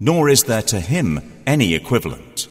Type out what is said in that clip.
nor is there to him any equivalent.